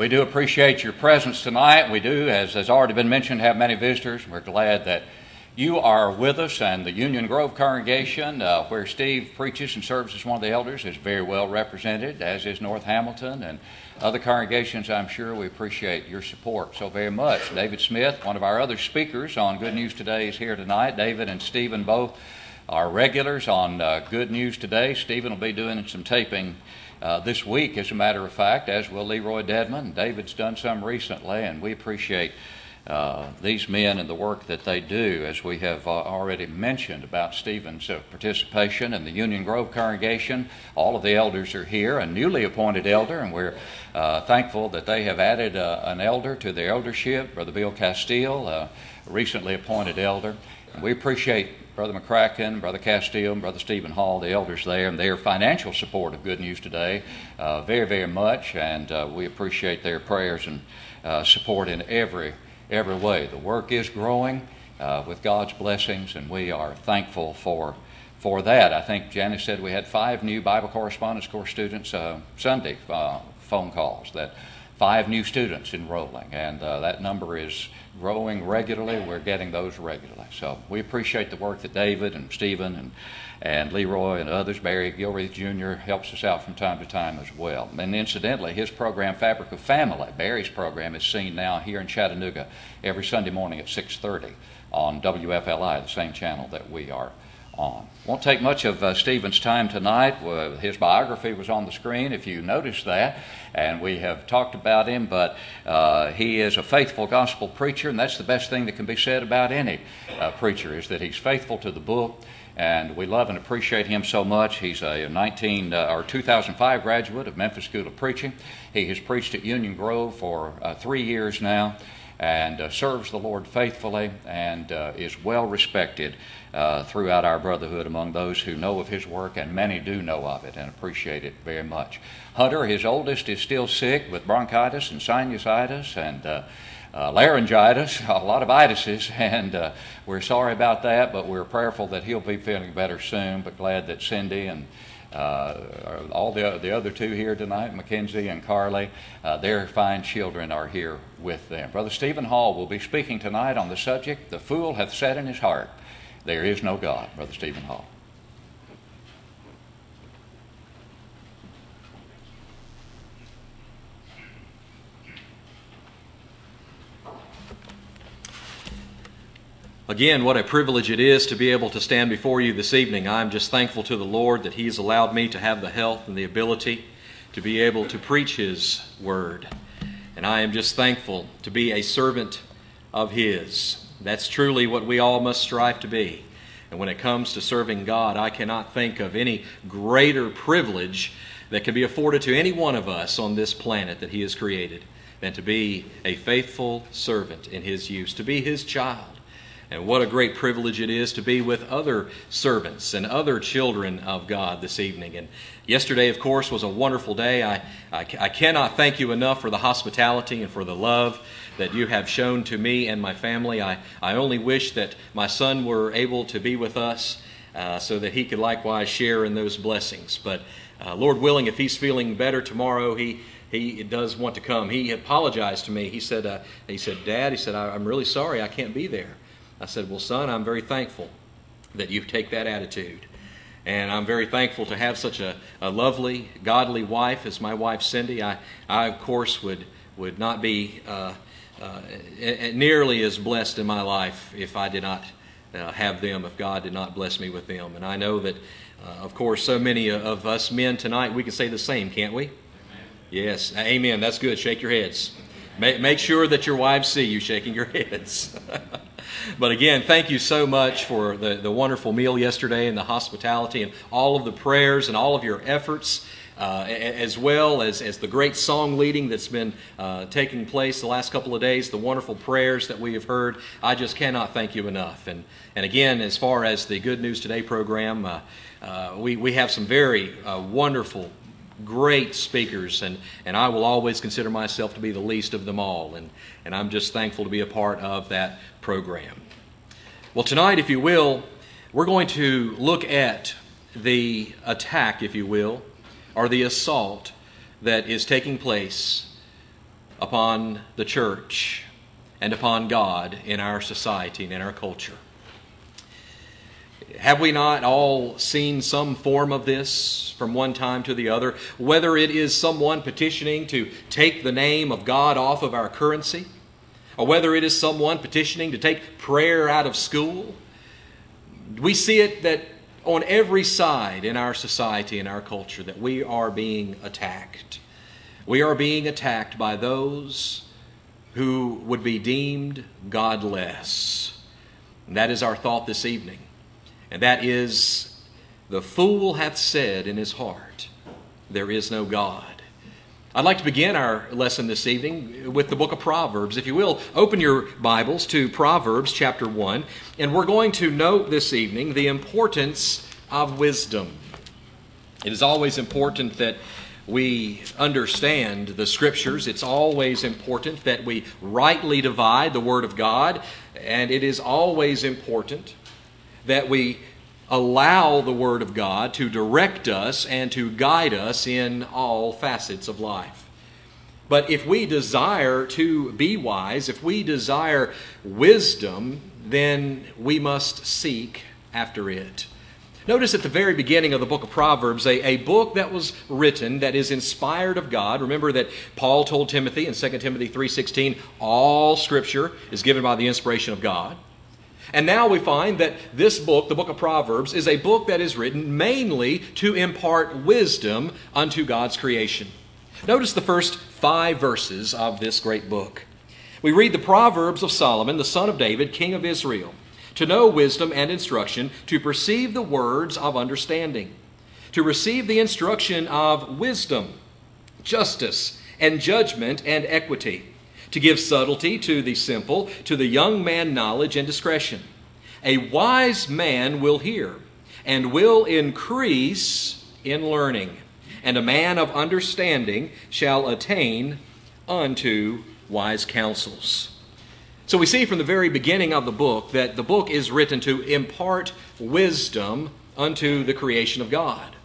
We do appreciate your presence tonight. We do, as has already been mentioned, have many visitors. We're glad that you are with us, and the Union Grove congregation, uh, where Steve preaches and serves as one of the elders, is very well represented, as is North Hamilton and other congregations. I'm sure we appreciate your support so very much. David Smith, one of our other speakers on Good News Today, is here tonight. David and Stephen both are regulars on uh, Good News Today. Stephen will be doing some taping uh, this week, as a matter of fact, as will Leroy Dedman. David's done some recently, and we appreciate uh, these men and the work that they do, as we have uh, already mentioned about Stephen's uh, participation in the Union Grove congregation. All of the elders are here, a newly appointed elder, and we're uh, thankful that they have added uh, an elder to their eldership, Brother Bill Castile, a recently appointed elder. And we appreciate Brother McCracken, Brother Castile, and Brother Stephen Hall, the elders there, and their financial support of Good News Today uh, very, very much. And uh, we appreciate their prayers and uh, support in every, every way. The work is growing uh, with God's blessings, and we are thankful for, for that. I think Janice said we had five new Bible correspondence course students uh, Sunday uh, phone calls that five new students enrolling, and that number is growing regularly. We're getting those regularly. So we appreciate the work that David and Stephen and, and Leroy and others, Barry Gilreath Jr., helps us out from time to time as well. And incidentally, his program, Fabric of Family, Barry's program, is seen now here in Chattanooga every Sunday morning at 6.30 on WFLI, the same channel that we are on. Won't take much of uh, Stephen's time tonight. His biography was on the screen, if you noticed that, and we have talked about him, but uh, he is a faithful gospel preacher, and that's the best thing that can be said about any uh, preacher, is that he's faithful to the book. And we love and appreciate him so much. He's a 19 uh, or 2005 graduate of Memphis School of Preaching. He has preached at Union Grove for uh, three years now and uh, serves the Lord faithfully and uh, is well respected uh, throughout our brotherhood among those who know of his work, and many do know of it and appreciate it very much. Hunter, his oldest, is still sick with bronchitis and sinusitis and uh, uh, laryngitis, a lot of itises, and uh, we're sorry about that, but we're prayerful that he'll be feeling better soon. But glad that Cindy and all the, the other two here tonight, Mackenzie and Carly, uh, their fine children are here with them. Brother Stephen Hall will be speaking tonight on the subject, The Fool Hath Said in His Heart, There is No God. Brother Stephen Hall. Again, what a privilege it is to be able to stand before you this evening. I'm just thankful to the Lord that He has allowed me to have the health and the ability to be able to preach His word. And I am just thankful to be a servant of His. That's truly what we all must strive to be. And when it comes to serving God, I cannot think of any greater privilege that can be afforded to any one of us on this planet that He has created than to be a faithful servant in His use, to be His child and what a great privilege it is to be with other servants and other children of God this evening. And yesterday, of course, was a wonderful day. I, I, I, cannot thank you enough for the hospitality and for the love that you have shown to me and my family. I, I only wish that my son were able to be with us uh, so that he could likewise share in those blessings. But uh, Lord willing, if he's feeling better tomorrow, he he does want to come. He apologized to me. He said, uh, he said, Dad, he said, I'm really sorry I can't be there. I said, Well, son, I'm very thankful that you take that attitude. And I'm very thankful to have such a, a lovely, godly wife as my wife Cindy. I, I of course, would, would not be uh, uh, nearly as blessed in my life if I did not uh, have them, if God did not bless me with them. And I know that, uh, of course, so many of us men tonight, we can say the same, can't we? Amen. Yes, amen. That's good. Shake your heads. Make, make sure that your wives see you shaking your heads. But again, thank you so much for the, the wonderful meal yesterday and the hospitality and all of the prayers and all of your efforts. Uh, as well as, as the great song leading that's been uh, taking place the last couple of days, the wonderful prayers that we have heard. I just cannot thank you enough. And, and again, as far as the Good News Today program, uh, uh we, we have some very uh, wonderful great speakers, and, and I will always consider myself to be the least of them all. And, and I'm just thankful to be a part of that program. Well, tonight, if you will, we're going to look at the attack, if you will, or the assault that is taking place upon the church and upon God in our society and in our culture. Have we not all seen some form of this from one time to the other? Whether it is someone petitioning to take the name of God off of our currency, or whether it is someone petitioning to take prayer out of school, we see it that on every side in our society and our culture that we are being attacked. We are being attacked by those who would be deemed godless. And that is our thought this evening. And that is the fool hath said in his heart, There is no God. I'd like to begin our lesson this evening with the book of Proverbs. If you will, open your Bibles to Proverbs chapter 1, and we're going to note this evening the importance of wisdom. It is always important that we understand the scriptures. It's always important that we rightly divide the Word of God, and it is always important that we allow the Word of God to direct us and to guide us in all facets of life. But if we desire to be wise, if we desire wisdom, then we must seek after it. Notice at the very beginning of the book of Proverbs, a, a book that was written that is inspired of God. Remember that Paul told Timothy in 2 Timothy 3.16, all Scripture is given by the inspiration of God. And now we find that this book, the book of Proverbs, is a book that is written mainly to impart wisdom unto God's creation. Notice the first five verses of this great book. We read the Proverbs of Solomon, the son of David, king of Israel, to know wisdom and instruction, to perceive the words of understanding, to receive the instruction of wisdom, justice, and judgment and equity to give subtlety to the simple, to the young man knowledge and discretion. A wise man will hear and will increase in learning, and a man of understanding shall attain unto wise counsels. So we see from the very beginning of the book that the book is written to impart wisdom unto the creation of God.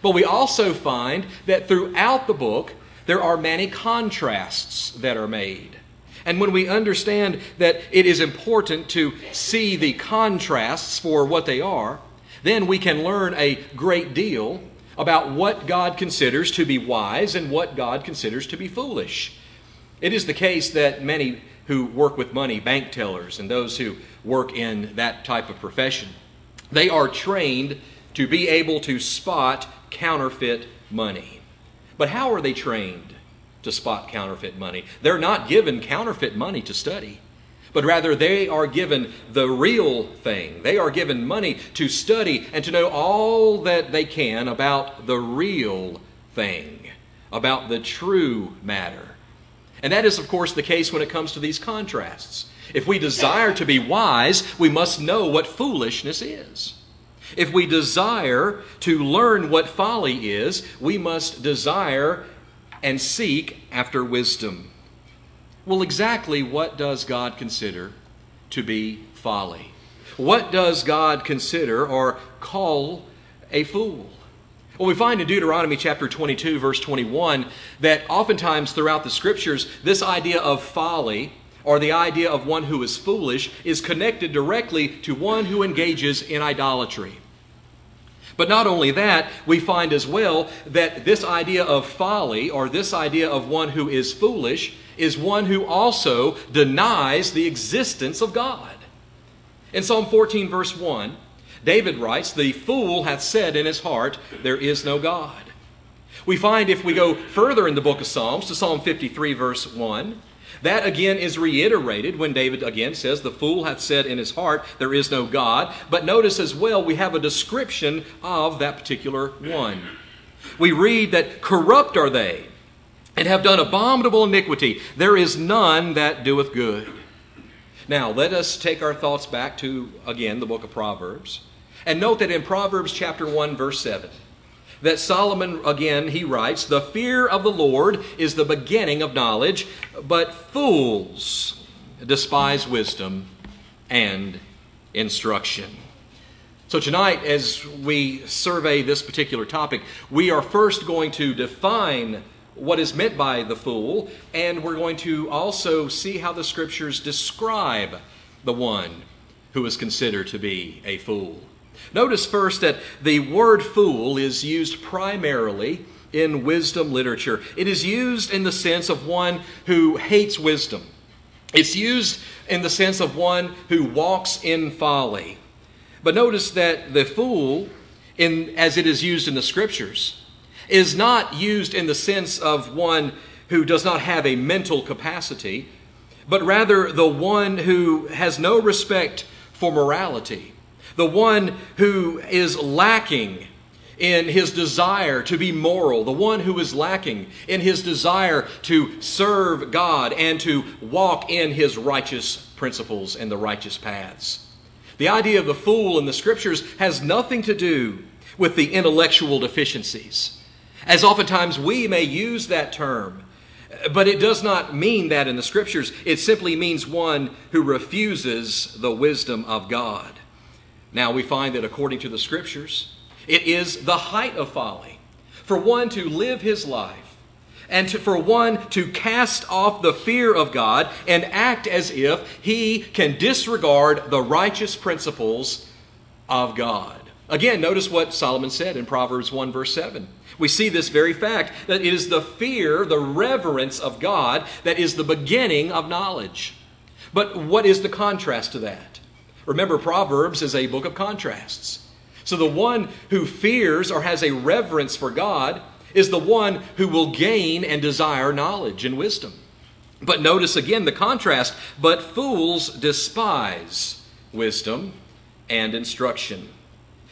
But we also find that throughout the book, there are many contrasts that are made. And when we understand that it is important to see the contrasts for what they are, then we can learn a great deal about what God considers to be wise and what God considers to be foolish. It is the case that many who work with money, bank tellers, and those who work in that type of profession, they are trained to be able to spot counterfeit money. But how are they trained to spot counterfeit money? They're not given counterfeit money to study, but rather they are given the real thing. They are given money to study and to know all that they can about the real thing, about the true matter. And that is, of course, the case when it comes to these contrasts. If we desire to be wise, we must know what foolishness is. If we desire to learn what folly is, we must desire and seek after wisdom. Well, exactly what does God consider to be folly? What does God consider or call a fool? Well, we find in Deuteronomy chapter 22, verse 21, that oftentimes throughout the scriptures, this idea of folly or the idea of one who is foolish is connected directly to one who engages in idolatry. But not only that, we find as well that this idea of folly or this idea of one who is foolish is one who also denies the existence of God. In Psalm 14, verse 1, David writes, The fool hath said in his heart, There is no God. We find if we go further in the book of Psalms to Psalm 53, verse 1, that again is reiterated when David again says, The fool hath said in his heart, There is no God. But notice as well, we have a description of that particular one. We read that corrupt are they, and have done abominable iniquity. There is none that doeth good. Now, let us take our thoughts back to, again, the book of Proverbs. And note that in Proverbs chapter 1, verse 7, that Solomon, again, he writes, The fear of the Lord is the beginning of knowledge, but fools despise wisdom and instruction. So, tonight, as we survey this particular topic, we are first going to define what is meant by the fool, and we're going to also see how the scriptures describe the one who is considered to be a fool. Notice first that the word fool is used primarily in wisdom literature. It is used in the sense of one who hates wisdom. It's used in the sense of one who walks in folly. But notice that the fool, in, as it is used in the scriptures, is not used in the sense of one who does not have a mental capacity, but rather the one who has no respect for morality, the one who is lacking in his desire to be moral, the one who is lacking in his desire to serve God and to walk in his righteous principles and the righteous paths. The idea of the fool in the scriptures has nothing to do with the intellectual deficiencies, as oftentimes we may use that term. But it does not mean that in the scriptures. It simply means one who refuses the wisdom of God. Now we find that according to the scriptures, it is the height of folly for one to live his life and to, for one to cast off the fear of God and act as if he can disregard the righteous principles of God. Again, notice what Solomon said in Proverbs 1, verse 7. We see this very fact that it is the fear, the reverence of God that is the beginning of knowledge. But what is the contrast to that? Remember, Proverbs is a book of contrasts. So the one who fears or has a reverence for God is the one who will gain and desire knowledge and wisdom. But notice again the contrast. But fools despise wisdom and instruction.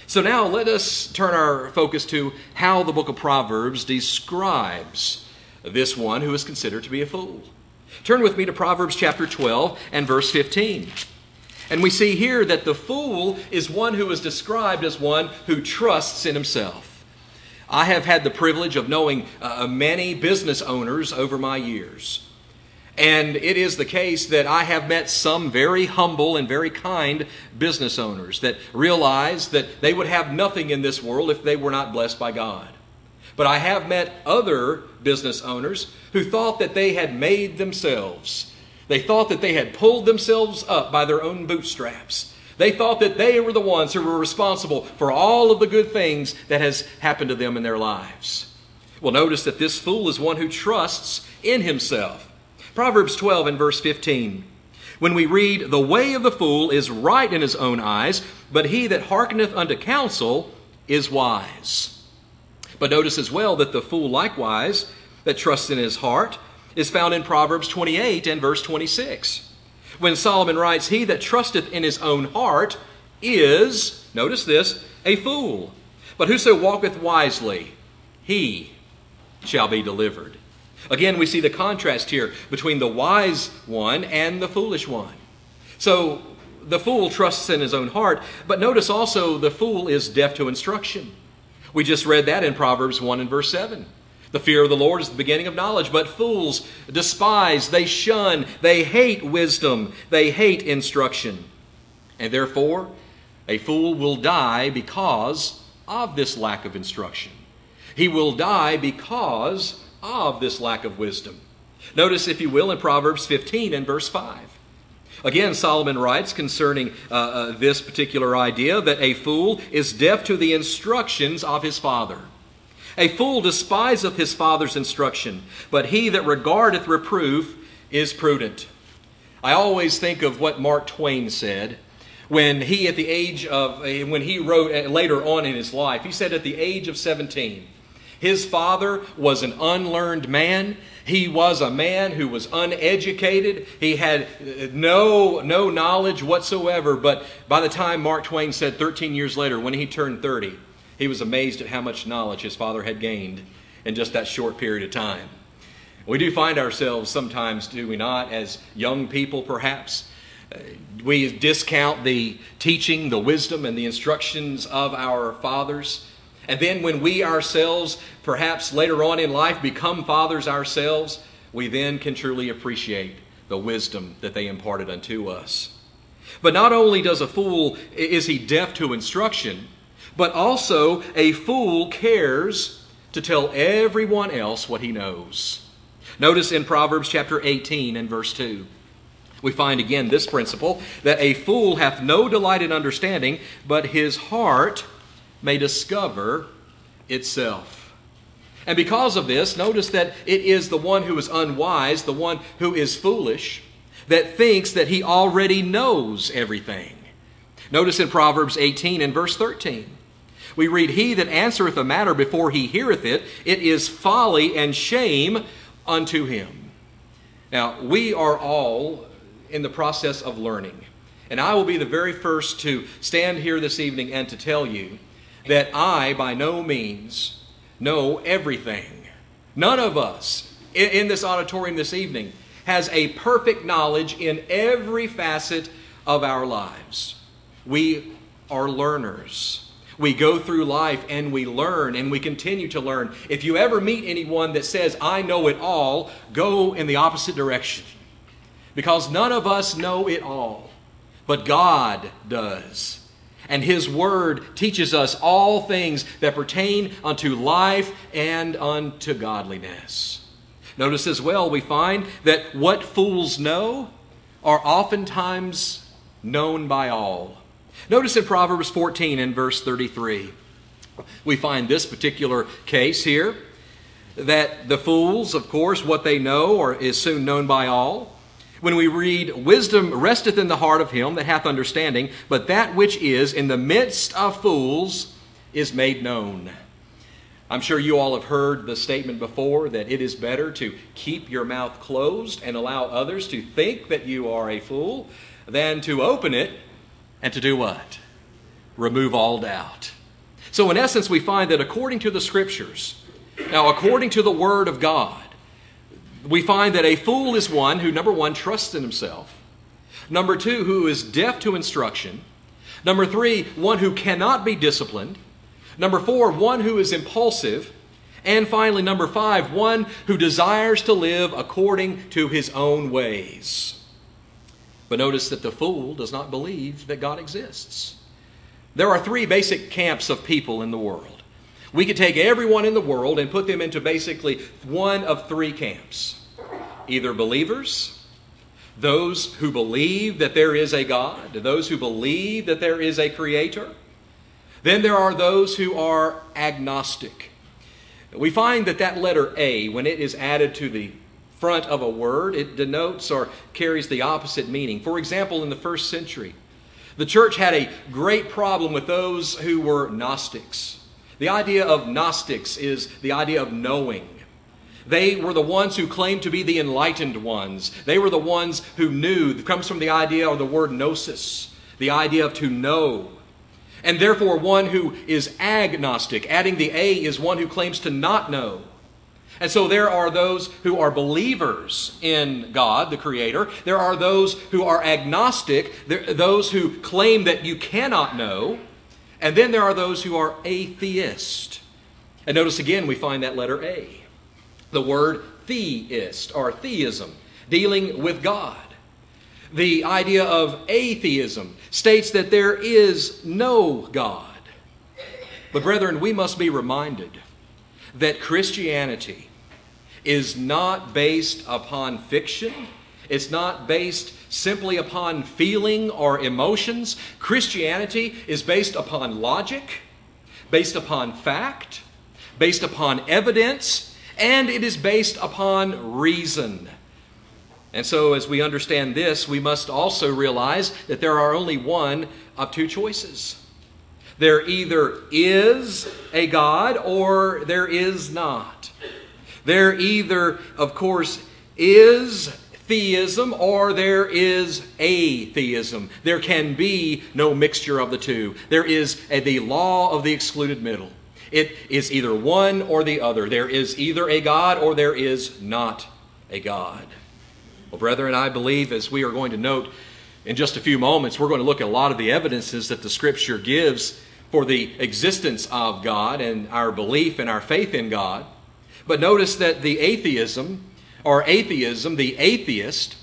So now let us turn our focus to how the book of Proverbs describes this one who is considered to be a fool. Turn with me to Proverbs chapter 12 and verse 15. And we see here that the fool is one who is described as one who trusts in himself. I have had the privilege of knowing uh, many business owners over my years. And it is the case that I have met some very humble and very kind business owners that realize that they would have nothing in this world if they were not blessed by God. But I have met other business owners who thought that they had made themselves they thought that they had pulled themselves up by their own bootstraps. They thought that they were the ones who were responsible for all of the good things that has happened to them in their lives. Well, notice that this fool is one who trusts in himself. Proverbs 12 and verse 15. When we read, The way of the fool is right in his own eyes, but he that hearkeneth unto counsel is wise. But notice as well that the fool likewise, that trusts in his heart, is found in Proverbs 28 and verse 26. When Solomon writes, He that trusteth in his own heart is, notice this, a fool. But whoso walketh wisely, he shall be delivered. Again, we see the contrast here between the wise one and the foolish one. So the fool trusts in his own heart, but notice also the fool is deaf to instruction. We just read that in Proverbs 1 and verse 7. The fear of the Lord is the beginning of knowledge, but fools despise, they shun, they hate wisdom, they hate instruction. And therefore, a fool will die because of this lack of instruction. He will die because of this lack of wisdom. Notice, if you will, in Proverbs 15 and verse 5. Again, Solomon writes concerning uh, uh, this particular idea that a fool is deaf to the instructions of his father. A fool despiseth his father's instruction, but he that regardeth reproof is prudent. I always think of what Mark Twain said when he, at the age of, when he wrote uh, later on in his life, he said at the age of 17, his father was an unlearned man. He was a man who was uneducated. He had uh, no, no knowledge whatsoever. But by the time Mark Twain said 13 years later, when he turned 30, he was amazed at how much knowledge his father had gained in just that short period of time. We do find ourselves sometimes, do we not, as young people perhaps, uh, we discount the teaching, the wisdom, and the instructions of our fathers. And then when we ourselves, perhaps later on in life, become fathers ourselves, we then can truly appreciate the wisdom that they imparted unto us. But not only does a fool is he deaf to instruction, but also a fool cares to tell everyone else what he knows. Notice in Proverbs chapter 18 and verse 2, we find again this principle that a fool hath no delight in understanding, but his heart may discover itself. And because of this, notice that it is the one who is unwise, the one who is foolish, that thinks that he already knows everything. Notice in Proverbs 18 and verse 13. We read, He that answereth a matter before he heareth it, it is folly and shame unto him. Now, we are all in the process of learning. And I will be the very first to stand here this evening and to tell you that I, by no means, know everything. None of us in, this auditorium this evening has a perfect knowledge in every facet of our lives. We are learners. We go through life and we learn and we continue to learn. If you ever meet anyone that says, I know it all, go in the opposite direction. Because none of us know it all, but God does. And His Word teaches us all things that pertain unto life and unto godliness. Notice as well, we find that what fools know are oftentimes known by all. Notice in Proverbs 14 and verse 33, we find this particular case here that the fools, of course, what they know or is soon known by all. When we read, Wisdom resteth in the heart of him that hath understanding, but that which is in the midst of fools is made known. I'm sure you all have heard the statement before that it is better to keep your mouth closed and allow others to think that you are a fool than to open it and to do what? Remove all doubt. So, in essence, we find that according to the Scriptures, now, according to the Word of God, we find that a fool is one who, number one, trusts in himself, number two, who is deaf to instruction, number three, one who cannot be disciplined, number four, one who is impulsive, and finally, number five, one who desires to live according to his own ways. But notice that the fool does not believe that God exists. There are three basic camps of people in the world. We could take everyone in the world and put them into basically one of three camps either believers, those who believe that there is a God, those who believe that there is a creator. Then there are those who are agnostic. We find that that letter A, when it is added to the front of a word, it denotes or carries the opposite meaning. For example, in the first century, the church had a great problem with those who were Gnostics. The idea of Gnostics is the idea of knowing. They were the ones who claimed to be the enlightened ones. They were the ones who knew. It comes from the idea or the word gnosis, the idea of to know. And therefore, one who is agnostic, adding the A, is one who claims to not know. And so there are those who are believers in God, the Creator. There are those who are agnostic, those who claim that you cannot know. And then there are those who are atheist. And notice again, we find that letter A. The word theist, or theism, dealing with God. The idea of atheism states that there is no God. But, brethren, we must be reminded that Christianity is not based upon fiction. It's not based simply upon feeling or emotions. Christianity is based upon logic, based upon fact, based upon evidence, and it is based upon reason. And so, as we understand this, we must also realize that there are only one of two choices. There either is a God or there is not. There either, of course, is theism or there is atheism. There can be no mixture of the two. There is a, the law of the excluded middle. It is either one or the other. There is either a God or there is not a God. Well, brethren, I believe as we are going to note in just a few moments, we're going to look at a lot of the evidences that the Scripture gives for the existence of God and our belief and our faith in God. But notice that the atheism, or atheism, the atheist,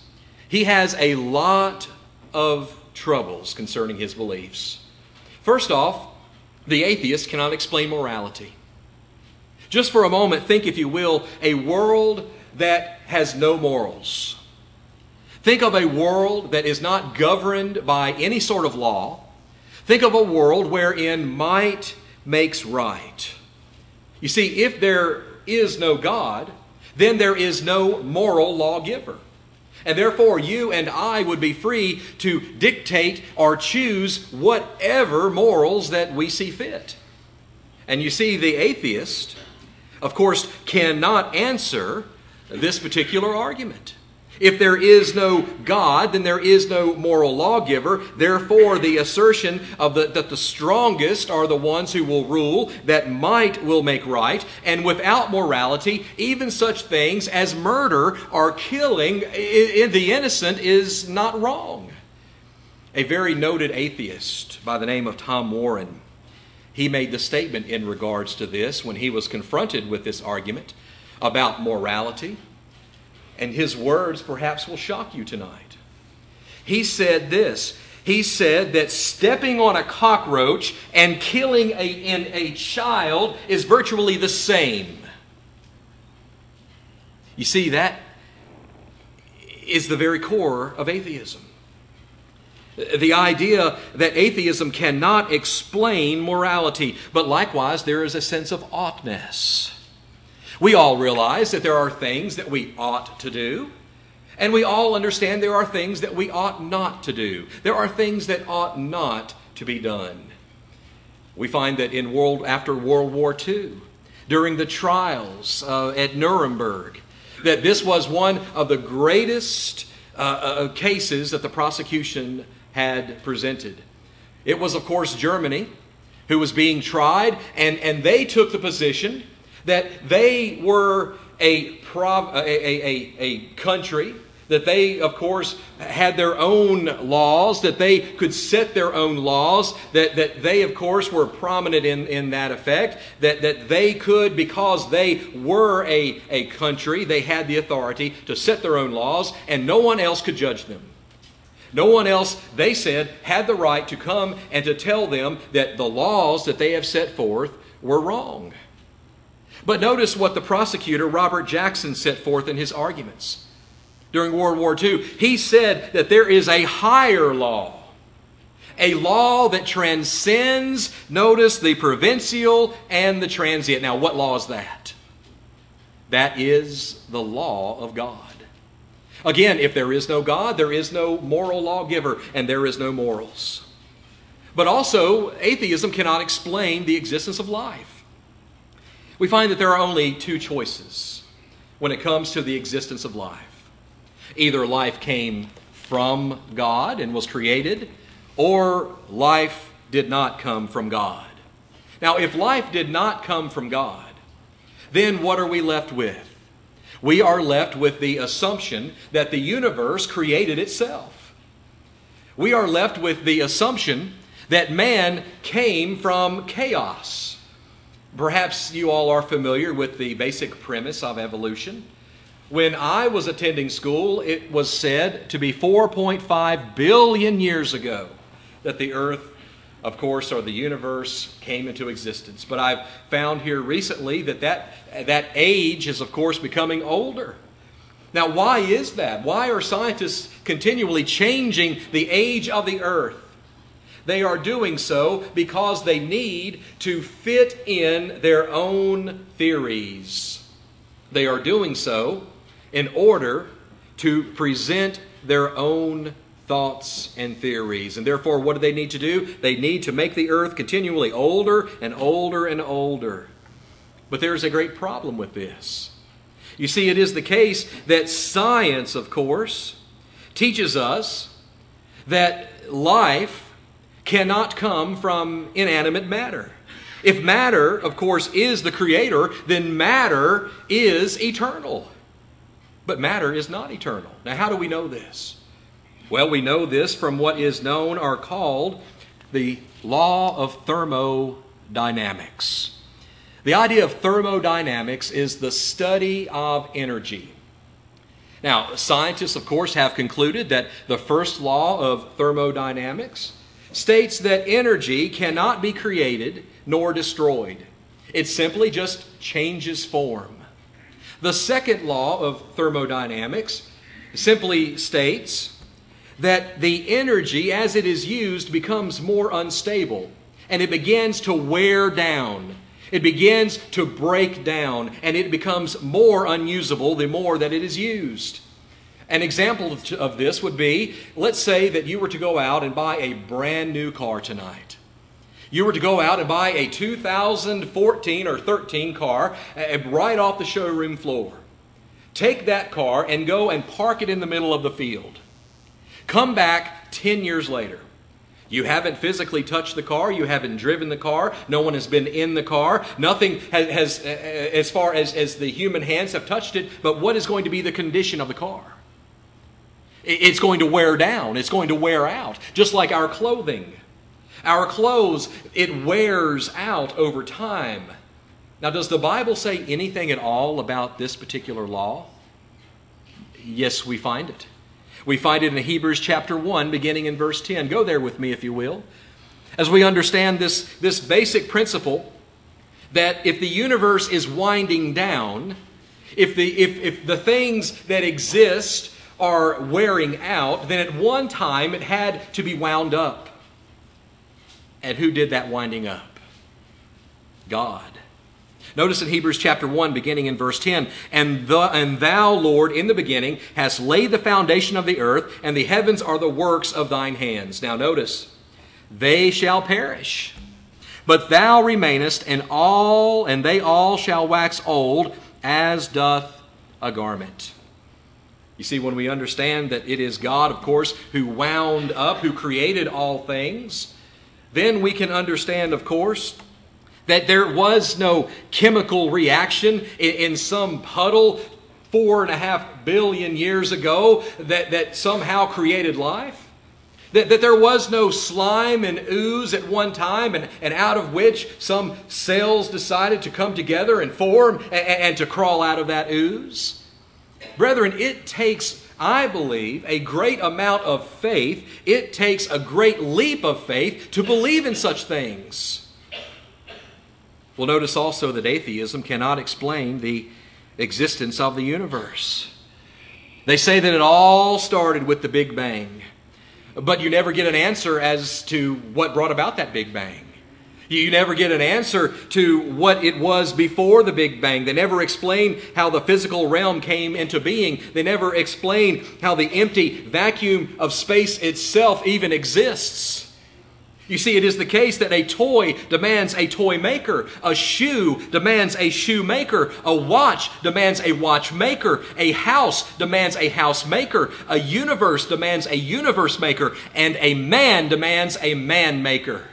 he has a lot of troubles concerning his beliefs. First off, the atheist cannot explain morality. Just for a moment, think, if you will, a world that has no morals. Think of a world that is not governed by any sort of law. Think of a world wherein might makes right. You see, if there is no God, then there is no moral lawgiver. And therefore, you and I would be free to dictate or choose whatever morals that we see fit. And you see, the atheist, of course, cannot answer this particular argument. If there is no God, then there is no moral lawgiver. Therefore, the assertion of the, that the strongest are the ones who will rule, that might will make right, and without morality, even such things as murder or killing the innocent is not wrong. A very noted atheist by the name of Tom Warren, he made the statement in regards to this when he was confronted with this argument about morality and his words perhaps will shock you tonight. He said this. He said that stepping on a cockroach and killing a, in a child is virtually the same. You see, that is the very core of atheism. The idea that atheism cannot explain morality, but likewise there is a sense of oughtness. We all realize that there are things that we ought to do, and we all understand there are things that we ought not to do. There are things that ought not to be done. We find that in world after World War II, during the trials uh, at Nuremberg, that this was one of the greatest uh, uh, cases that the prosecution had presented. It was, of course, Germany who was being tried, and, and they took the position that they were a, prov- a, a, a, country, that they, of course, had their own laws, that they could set their own laws, that, that they, of course, were prominent in, in that effect, that, that they could, because they were a, a country, they had the authority to set their own laws, and no one else could judge them. No one else, they said, had the right to come and to tell them that the laws that they have set forth were wrong. But notice what the prosecutor, Robert Jackson, set forth in his arguments. During World War II, he said that there is a higher law, a law that transcends, notice, the provincial and the transient. Now, what law is that? That is the law of God. Again, if there is no God, there is no moral lawgiver, and there is no morals. But also, atheism cannot explain the existence of life we find that there are only two choices when it comes to the existence of life. Either life came from God and was created, or life did not come from God. Now, if life did not come from God, then what are we left with? We are left with the assumption that the universe created itself. We are left with the assumption that man came from chaos Perhaps you all are familiar with the basic premise of evolution. When I was attending school, it was said to be 4.5 billion years ago that the earth, of course, or the universe came into existence. But I've found here recently that that, that age is, of course, becoming older. Now, why is that? Why are scientists continually changing the age of the earth? They are doing so because they need to fit in their own theories. They are doing so in order to present their own thoughts and theories. And therefore, what do they need to do? They need to make the earth continually older and older and older. But there is a great problem with this. You see, it is the case that science, of course, teaches us that life cannot come from inanimate matter. If matter, of course, is the creator, then matter is eternal. But matter is not eternal. Now, how do we know this? Well, we know this from what is known or called the law of thermodynamics. The idea of thermodynamics is the study of energy. Now, scientists, of course, have concluded that the first law of thermodynamics states that energy cannot be created nor destroyed. It simply just changes form. The second law of thermodynamics simply states that the energy, as it is used, becomes more unstable and it begins to wear down. It begins to break down and it becomes more unusable the more that it is used. An example of this would be let's say that you were to go out and buy a brand new car tonight. You were to go out and buy a 2014 or 13 car uh, right off the showroom floor. Take that car and go and park it in the middle of the field. Come back 10 years later. You haven't physically touched the car. You haven't driven the car. No one has been in the car. Nothing has, has uh, as far as, as the human hands have touched it. But what is going to be the condition of the car? It's going to wear down. It's going to wear out, just like our clothing. Our clothes, it wears out over time. Now, does the Bible say anything at all about this particular law? Yes, we find it. We find it in Hebrews chapter 1, beginning in verse 10. Go there with me, if you will. As we understand this, this basic principle that if the universe is winding down, if the, if, if the things that exist are wearing out, then at one time it had to be wound up. And who did that winding up? God. Notice in Hebrews chapter 1, beginning in verse 10, and, the, and thou, Lord, in the beginning, hast laid the foundation of the earth, and the heavens are the works of thine hands. Now notice, they shall perish, but thou remainest, and all, and they all shall wax old, as doth a garment. You see, when we understand that it is God, of course, who wound up, who created all things, then we can understand, of course, that there was no chemical reaction in, some puddle four and a half billion years ago that, that somehow created life. That, that there was no slime and ooze at one time, and, and out of which some cells decided to come together and form and, and to crawl out of that ooze. Brethren, it takes, I believe, a great amount of faith. It takes a great leap of faith to believe in such things. Well, notice also that atheism cannot explain the existence of the universe. They say that it all started with the Big Bang, but you never get an answer as to what brought about that Big Bang. You never get an answer to what it was before the Big Bang. They never explain how the physical realm came into being. They never explain how the empty vacuum of space itself even exists. You see, it is the case that a toy demands a toy maker, a shoe demands a shoemaker, a watch demands a watchmaker, a house demands a house maker, a universe demands a universe maker, and a man demands a man maker.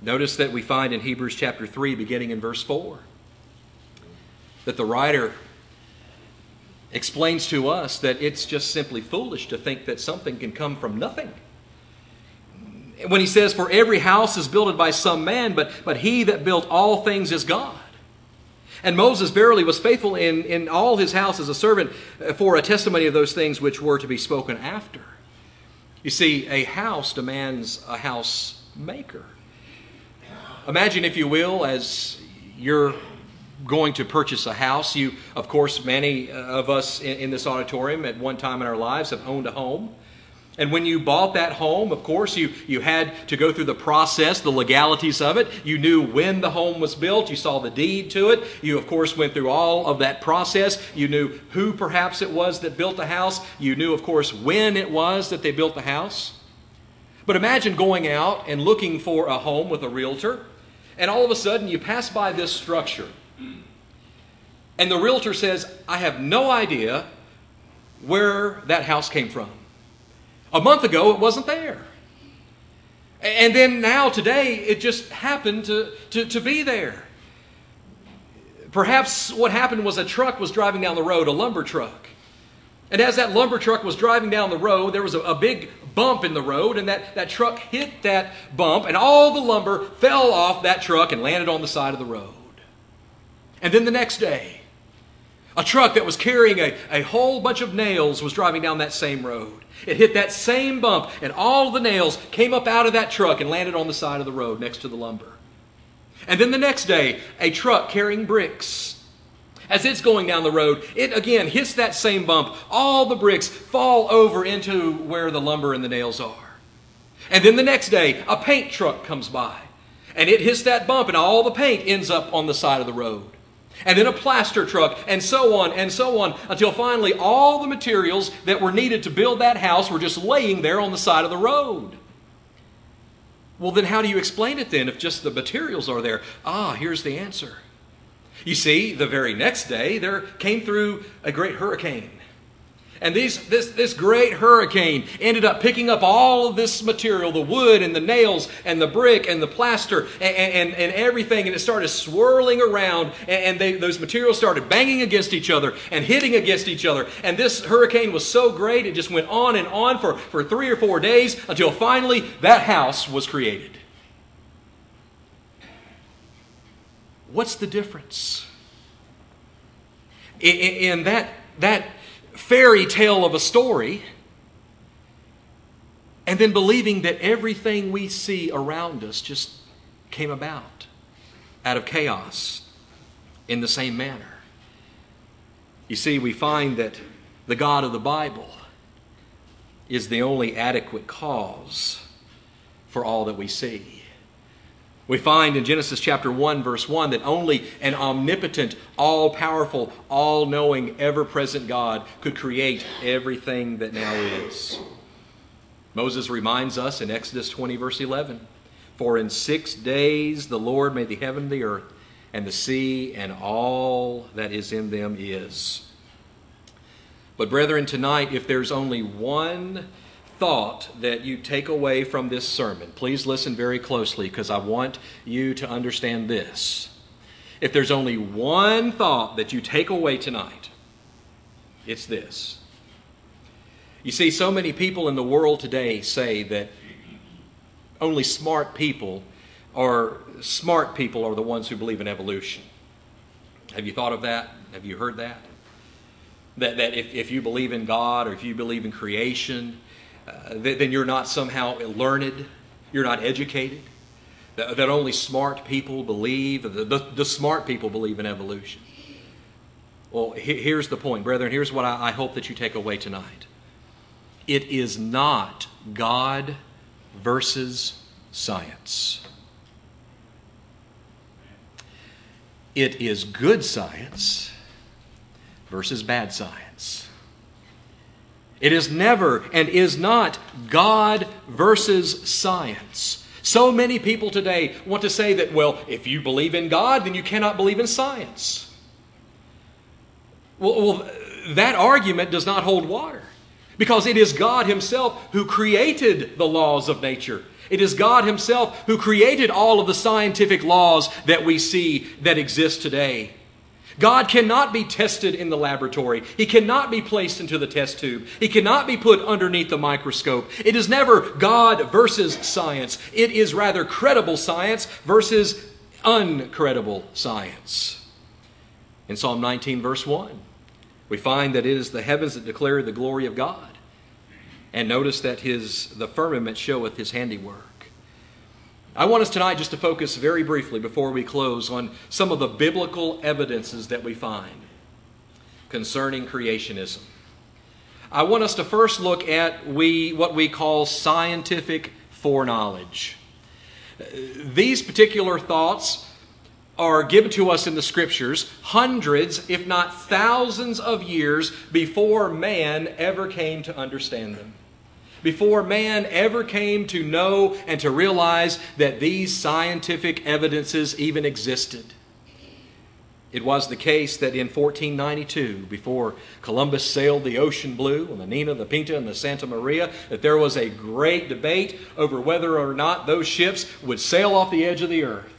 Notice that we find in Hebrews chapter 3, beginning in verse 4, that the writer explains to us that it's just simply foolish to think that something can come from nothing. When he says, For every house is built by some man, but, but he that built all things is God. And Moses verily was faithful in, in all his house as a servant for a testimony of those things which were to be spoken after. You see, a house demands a house maker. Imagine, if you will, as you're going to purchase a house. You, of course, many uh, of us in, in, this auditorium at one time in our lives have owned a home. And when you bought that home, of course, you, you had to go through the process, the legalities of it. You knew when the home was built. You saw the deed to it. You, of course, went through all of that process. You knew who perhaps it was that built the house. You knew, of course, when it was that they built the house. But imagine going out and looking for a home with a realtor and all of a sudden you pass by this structure. And the realtor says, I have no idea where that house came from. A month ago, it wasn't there. And then now, today, it just happened to, to, to be there. Perhaps what happened was a truck was driving down the road, a lumber truck. And as that lumber truck was driving down the road, there was a, a, big bump in the road, and that, that truck hit that bump, and all the lumber fell off that truck and landed on the side of the road. And then the next day, a truck that was carrying a, a whole bunch of nails was driving down that same road. It hit that same bump, and all the nails came up out of that truck and landed on the side of the road next to the lumber. And then the next day, a truck carrying bricks. As it's going down the road, it again hits that same bump. All the bricks fall over into where the lumber and the nails are. And then the next day, a paint truck comes by. And it hits that bump, and all the paint ends up on the side of the road. And then a plaster truck, and so on and so on, until finally all the materials that were needed to build that house were just laying there on the side of the road. Well, then how do you explain it then if just the materials are there? Ah, here's the answer. You see, the very next day, there came through a great hurricane. And these, this, this great hurricane ended up picking up all of this material the wood and the nails and the brick and the plaster and, and, and everything. And it started swirling around. And, they, those materials started banging against each other and hitting against each other. And this hurricane was so great, it just went on and on for, for three or four days until finally that house was created. What's the difference? In, that, that fairy tale of a story and then believing that everything we see around us just came about out of chaos in the same manner. You see, we find that the God of the Bible is the only adequate cause for all that we see. We find in Genesis chapter 1, verse 1, that only an omnipotent, all powerful, all knowing, ever present God could create everything that now is. Moses reminds us in Exodus 20, verse 11 For in six days the Lord made the heaven and the earth, and the sea, and all that is in them is. But, brethren, tonight, if there's only one thought that you take away from this sermon, please listen very closely because I want you to understand this. If there's only one thought that you take away tonight, it's this. You see, so many people in the world today say that only smart people are smart people are the ones who believe in evolution. Have you thought of that? Have you heard that? That, that if, if you believe in God or if you believe in creation, uh, then you're not somehow learned, you're not educated. That, only smart people believe, the, the, the, smart people believe in evolution. Well, he, here's the point, brethren. Here's what I, I hope that you take away tonight it is not God versus science. It is good science versus bad science. It is never and is not God versus science. So many people today want to say that, well, if you believe in God, then you cannot believe in science. Well, well that argument does not hold water because it is God Himself who created the laws of nature. It is God Himself who created all of the scientific laws that we see that exist today. God cannot be tested in the laboratory. He cannot be placed into the test tube. He cannot be put underneath the microscope. It is never God versus science. It is rather credible science versus uncredible science. In Psalm 19, verse 1, we find that it is the heavens that declare the glory of God. And notice that his, the firmament showeth his handiwork. I want us tonight just to focus very briefly before we close on some of the biblical evidences that we find concerning creationism. I want us to first look at we, what we call scientific foreknowledge. These particular thoughts are given to us in the scriptures hundreds, if not thousands, of years before man ever came to understand them before man ever came to know and to realize that these scientific evidences even existed. It was the case that in 1492, before Columbus sailed the ocean blue on the Nina, the Pinta, and the Santa Maria, that there was a great debate over whether or not those ships would sail off the edge of the earth.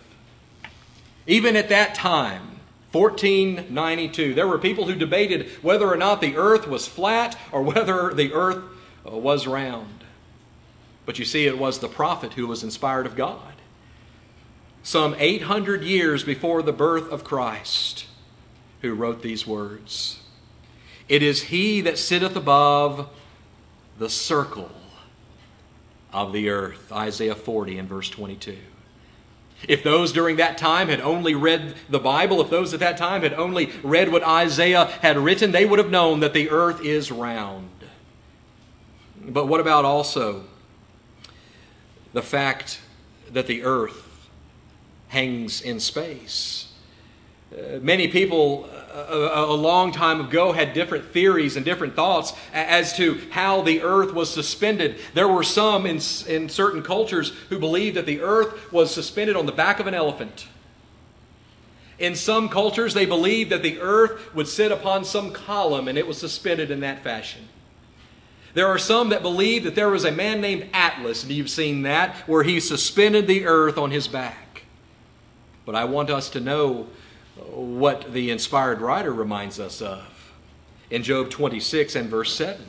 Even at that time, 1492, there were people who debated whether or not the earth was flat or whether the earth Uh, was round. But you see, it was the prophet who was inspired of God. Some 800 years before the birth of Christ, who wrote these words It is he that sitteth above the circle of the earth. Isaiah 40 and verse 22. If those during that time had only read the Bible, if those at that time had only read what Isaiah had written, they would have known that the earth is round. But what about also the fact that the earth hangs in space? Uh, many people a, a, long time ago had different theories and different thoughts as to how the earth was suspended. There were some in, in certain cultures who believed that the earth was suspended on the back of an elephant. In some cultures, they believed that the earth would sit upon some column and it was suspended in that fashion. There are some that believe that there was a man named Atlas, and you've seen that, where he suspended the earth on his back. But I want us to know what the inspired writer reminds us of in Job 26 and verse 7.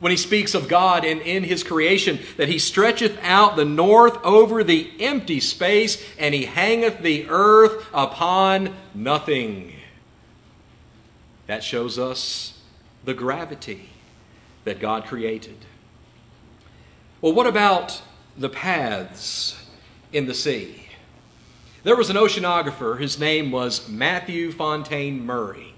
When he speaks of God and in his creation, that he stretcheth out the north over the empty space, and he hangeth the earth upon nothing. That shows us the gravity that God created. Well, what about the paths in the sea? There was an oceanographer, his name was Matthew Fontaine Maury,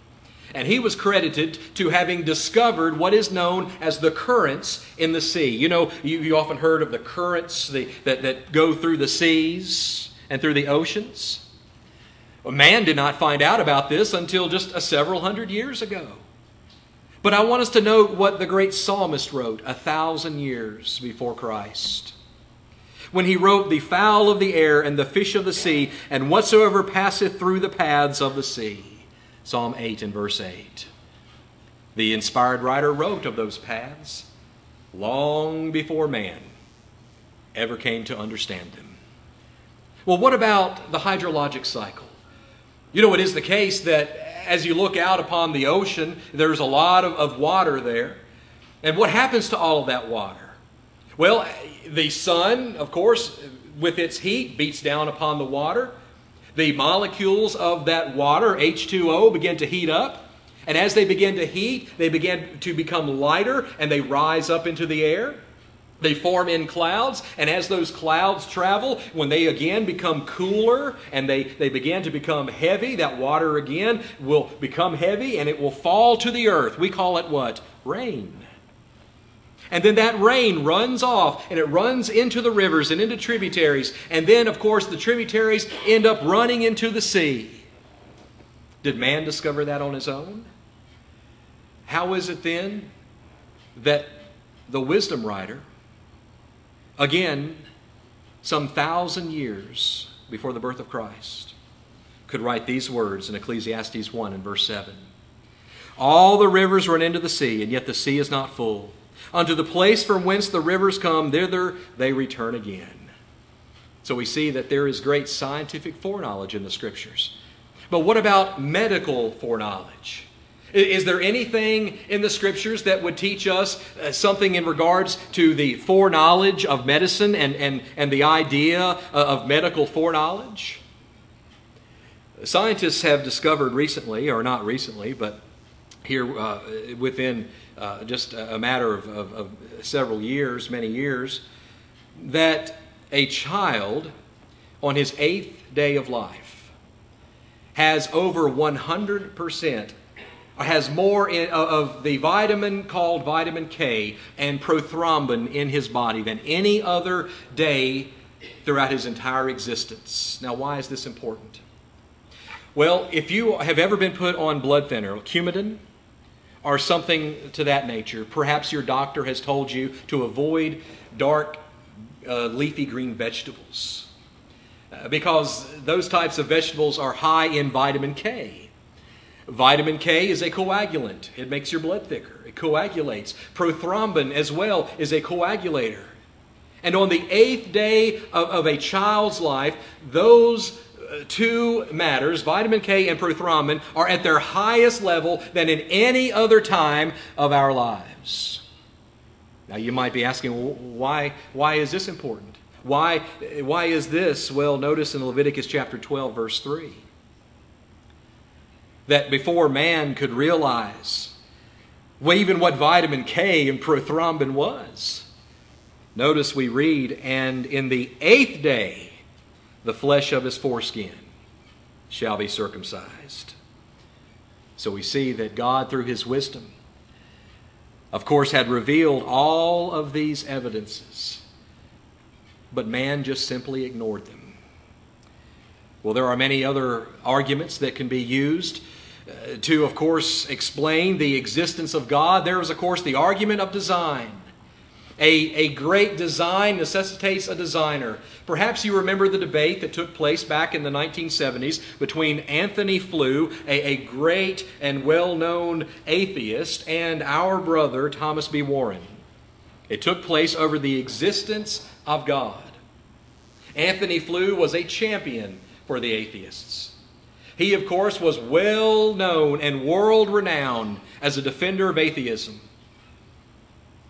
and he was credited to having discovered what is known as the currents in the sea. You know, you, you often heard of the currents the, that, that go through the seas and through the oceans. Well, man did not find out about this until just a several hundred years ago. But I want us to note what the great psalmist wrote a thousand years before Christ when he wrote, The fowl of the air and the fish of the sea, and whatsoever passeth through the paths of the sea. Psalm 8 and verse 8. The inspired writer wrote of those paths long before man ever came to understand them. Well, what about the hydrologic cycle? You know, it is the case that as you look out upon the ocean, there's a lot of, of water there. And what happens to all of that water? Well, the sun, of course, with its heat, beats down upon the water. The molecules of that water, H2O, begin to heat up. And as they begin to heat, they begin to become lighter and they rise up into the air. They form in clouds, and as those clouds travel, when they again become cooler and they, they begin to become heavy, that water again will become heavy and it will fall to the earth. We call it what? Rain. And then that rain runs off and it runs into the rivers and into tributaries. And then, of course, the tributaries end up running into the sea. Did man discover that on his own? How is it then that the wisdom writer, again, some thousand years before the birth of Christ, could write these words in Ecclesiastes 1 and verse 7? All the rivers run into the sea, and yet the sea is not full. Unto the place from whence the rivers come, thither they return again. So we see that there is great scientific foreknowledge in the scriptures. But what about medical foreknowledge? Is there anything in the scriptures that would teach us uh, something in regards to the foreknowledge of medicine and, and, and the idea uh, of medical foreknowledge? Scientists have discovered recently, or not recently, but here uh, within uh, just a matter of, of, of several years, many years, that a child on his eighth day of life has over 100% has more in, of the vitamin called vitamin K and prothrombin in his body than any other day throughout his entire existence. Now, why is this important? Well, if you have ever been put on blood thinner, Coumadin, or something to that nature. Perhaps your doctor has told you to avoid dark, uh, leafy green vegetables uh, because those types of vegetables are high in vitamin K. Vitamin K is a coagulant, it makes your blood thicker, it coagulates. Prothrombin, as well, is a coagulator. And on the eighth day of, of a child's life, those uh, two matters, vitamin K and prothrombin, are at their highest level than in any other time of our lives. Now, you might be asking, why, why is this important? Why, why is this? Well, notice in Leviticus chapter 12, verse 3, that before man could realize even what vitamin K and prothrombin was, notice we read, and in the eighth day, the flesh of his foreskin shall be circumcised. So we see that God, through his wisdom, of course, had revealed all of these evidences, but man just simply ignored them. Well, there are many other arguments that can be used to, of course, explain the existence of God. There is, of course, the argument of design. A, a great design necessitates a designer. Perhaps you remember the debate that took place back in the 1970s between Antony Flew, a, a great and well known atheist, and our brother Thomas B. Warren. It took place over the existence of God. Antony Flew was a champion for the atheists. He, of course, was well known and world renowned as a defender of atheism.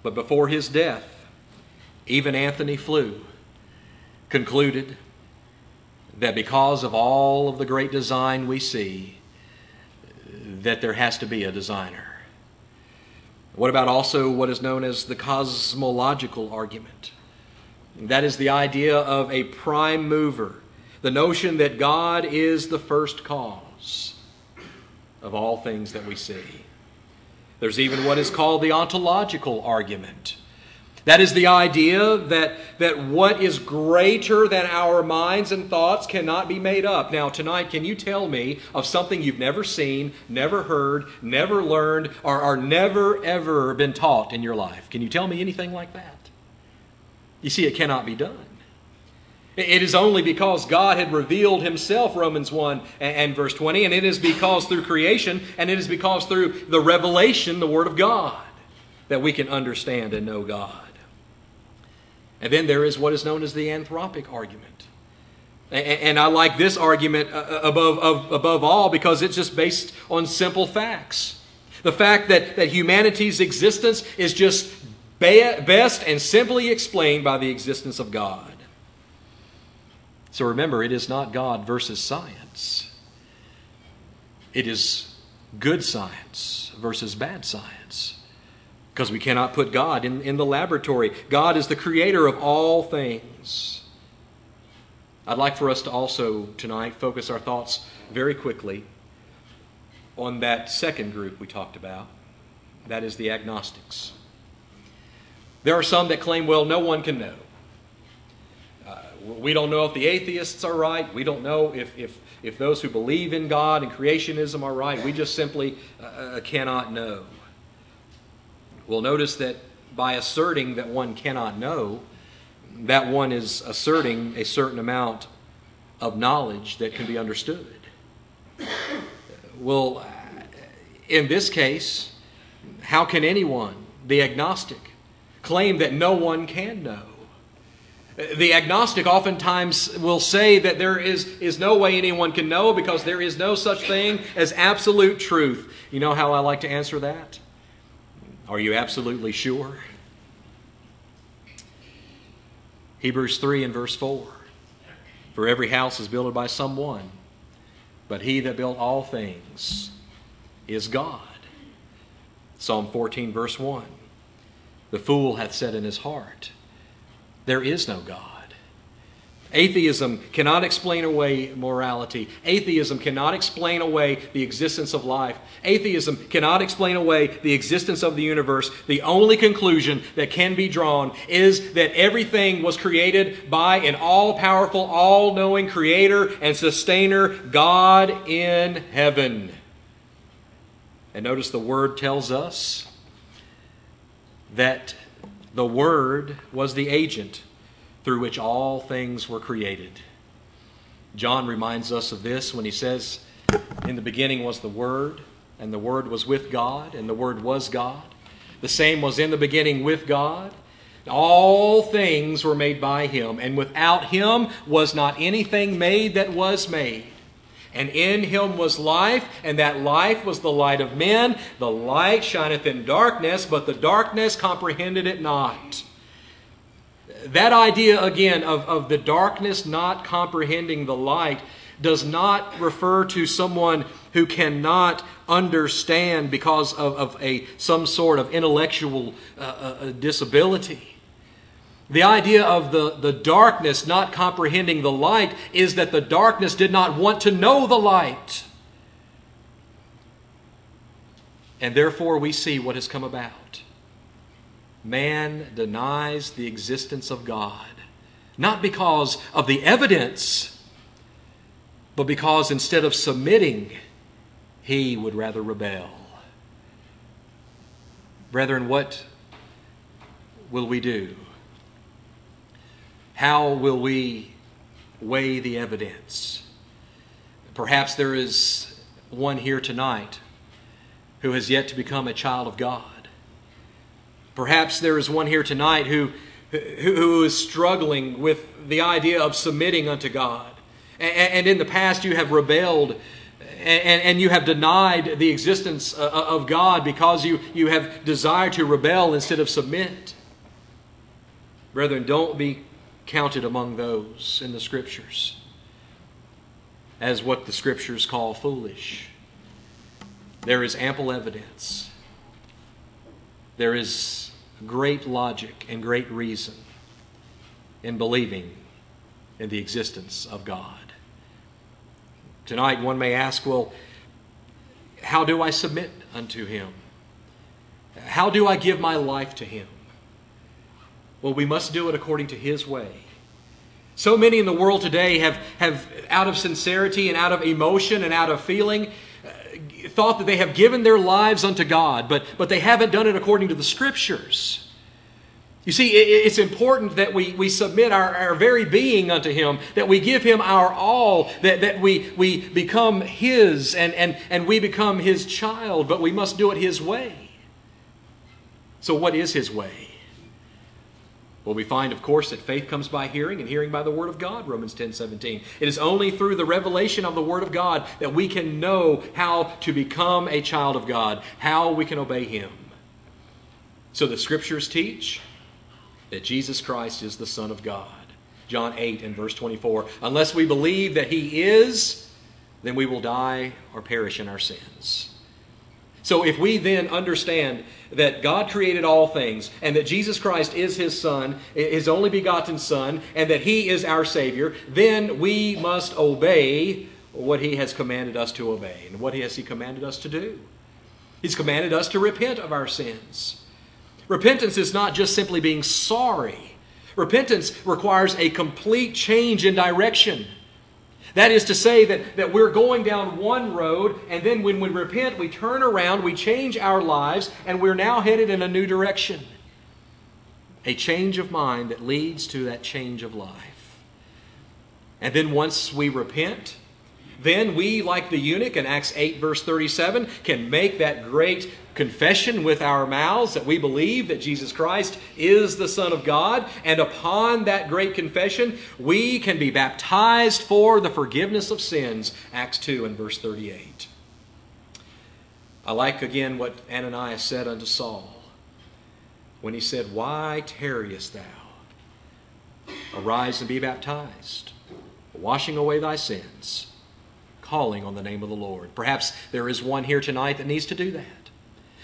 But before his death, even Antony Flew concluded that because of all of the great design we see, that there has to be a designer. What about also what is known as the cosmological argument? That is the idea of a prime mover, the notion that God is the first cause of all things that we see. There's even what is called the ontological argument. That is the idea that, that what is greater than our minds and thoughts cannot be made up. Now, tonight, can you tell me of something you've never seen, never heard, never learned, or, or never ever been taught in your life? Can you tell me anything like that? You see, it cannot be done. It is only because God had revealed Himself, Romans 1 and, verse 20, and it is because through creation, and it is because through the revelation, the Word of God, that we can understand and know God. And then there is what is known as the anthropic argument. And, I like this argument uh, uh, above, above all because it's just based on simple facts. The fact that, that humanity's existence is just best and simply explained by the existence of God. So remember, it is not God versus science. It is good science versus bad science. Because we cannot put God in, in the laboratory. God is the creator of all things. I'd like for us to also tonight focus our thoughts very quickly on that second group we talked about. That is the agnostics. There are some that claim, well, no one can know. We don't know if the atheists are right. We don't know if, if, if those who believe in God and creationism are right. We just simply uh, uh, cannot know. Well, notice that by asserting that one cannot know, that one is asserting a certain amount of knowledge that can be understood. Well, in this case, how can anyone, the agnostic, claim that no one can know? The agnostic oftentimes will say that there is, is no way anyone can know because there is no such thing as absolute truth. You know how I like to answer that? Are you absolutely sure? Hebrews 3 and verse 4. For every house is built by someone, but he that built all things is God. Psalm 14, verse 1. The fool hath said in his heart, there is no God. Atheism cannot explain away morality. Atheism cannot explain away the existence of life. Atheism cannot explain away the existence of the universe. The only conclusion that can be drawn is that everything was created by an all powerful, all knowing creator and sustainer, God in heaven. And notice the word tells us that the Word was the agent through which all things were created. John reminds us of this when he says, In the beginning was the Word, and the Word was with God, and the Word was God. The same was in the beginning with God. All things were made by Him, and without Him was not anything made that was made. And in him was life, and that life was the light of men. The light shineth in darkness, but the darkness comprehended it not. That idea, again, of, of the darkness not comprehending the light does not refer to someone who cannot understand because of, of a, some sort of intellectual uh, uh, disability. The idea of the, the darkness not comprehending the light is that the darkness did not want to know the light. And therefore, we see what has come about. Man denies the existence of God, not because of the evidence, but because instead of submitting, he would rather rebel. Brethren, what will we do? How will we weigh the evidence? Perhaps there is one here tonight who has yet to become a child of God. Perhaps there is one here tonight who, who is struggling with the idea of submitting unto God. And in the past, you have rebelled and, you have denied the existence uh, uh, of God because you, you have desired to rebel instead of submit. Brethren, don't be counted among those in the Scriptures as what the Scriptures call foolish. There is ample evidence. There is great logic and great reason in believing in the existence of God. Tonight, one may ask, well, how do I submit unto Him? How do I give my life to Him? Well, we must do it according to His way. So many in the world today have, have out of sincerity and out of emotion and out of feeling, uh, thought that they have given their lives unto God, but, but they haven't done it according to the Scriptures. You see, it's important that we, we submit our, our very being unto Him, that we give Him our all, that, that we, we become His and, and, and we become His child, but we must do it His way. So, what is His way? Well, we find, of course, that faith comes by hearing, and hearing by the Word of God, Romans 10 17. It is only through the revelation of the Word of God that we can know how to become a child of God, how we can obey Him. So, the Scriptures teach that Jesus Christ is the Son of God. John 8 and verse 24. Unless we believe that He is, then we will die or perish in our sins. So if we then understand that God created all things and that Jesus Christ is His Son, His only begotten Son, and that He is our Savior, then we must obey what He has commanded us to obey. And what has He commanded us to do? He's commanded us to repent of our sins. Repentance is not just simply being sorry. Repentance requires a complete change in direction. That is to say that, that we're going down one road, and then when we repent, we turn around, we change our lives, and we're now headed in a new direction. A change of mind that leads to that change of life. And then once we repent, then we, like the eunuch in Acts 8, verse 37, can make that great confession with our mouths that we believe that Jesus Christ is the Son of God. And upon that great confession, we can be baptized for the forgiveness of sins. Acts 2 and verse 38. I like again what Ananias said unto Saul when he said, Why tarriest thou? Arise and be baptized, washing away thy sins calling on the name of the Lord. Perhaps there is one here tonight that needs to do that.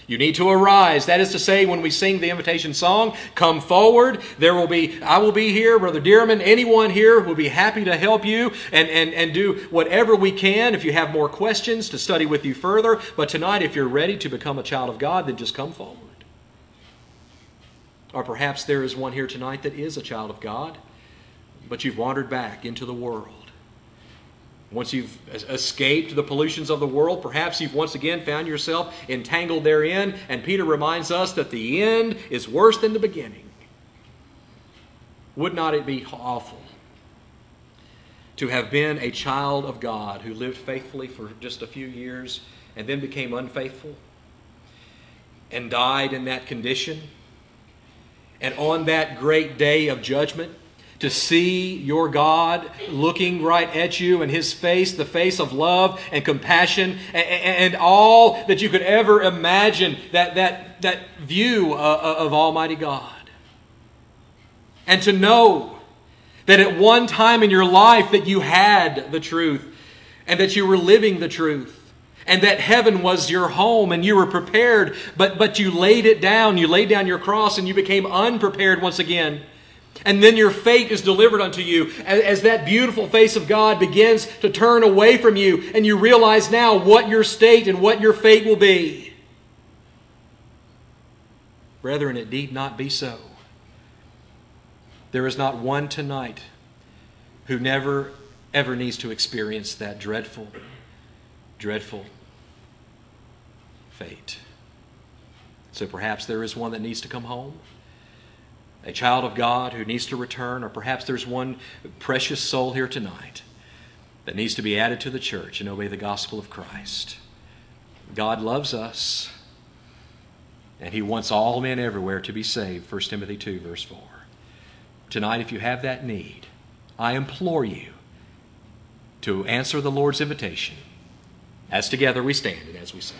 You need to arise. That is to say, when we sing the invitation song, come forward. There will be, I will be here, Brother Dearman, anyone here will be happy to help you and, and, and do whatever we can. If you have more questions, to study with you further. But tonight, if you're ready to become a child of God, then just come forward. Or perhaps there is one here tonight that is a child of God, but you've wandered back into the world. Once you've escaped the pollutions of the world, perhaps you've once again found yourself entangled therein. And Peter reminds us that the end is worse than the beginning. Would not it be awful to have been a child of God who lived faithfully for just a few years and then became unfaithful and died in that condition? And on that great day of judgment, to see your God looking right at you and His face, the face of love and compassion and, all that you could ever imagine, that, that, that view uh, uh, of Almighty God. And to know that at one time in your life that you had the truth and that you were living the truth and that heaven was your home and you were prepared, but, but you laid it down. You laid down your cross and you became unprepared once again And then your fate is delivered unto you as, as, that beautiful face of God begins to turn away from you, and you realize now what your state and what your fate will be. Brethren, it need not be so. There is not one tonight who never, ever needs to experience that dreadful, dreadful fate. So perhaps there is one that needs to come home a child of God who needs to return, or perhaps there's one precious soul here tonight that needs to be added to the church and obey the gospel of Christ. God loves us, and He wants all men everywhere to be saved. 1 Timothy 2, verse 4. Tonight, if you have that need, I implore you to answer the Lord's invitation as together we stand and as we sing.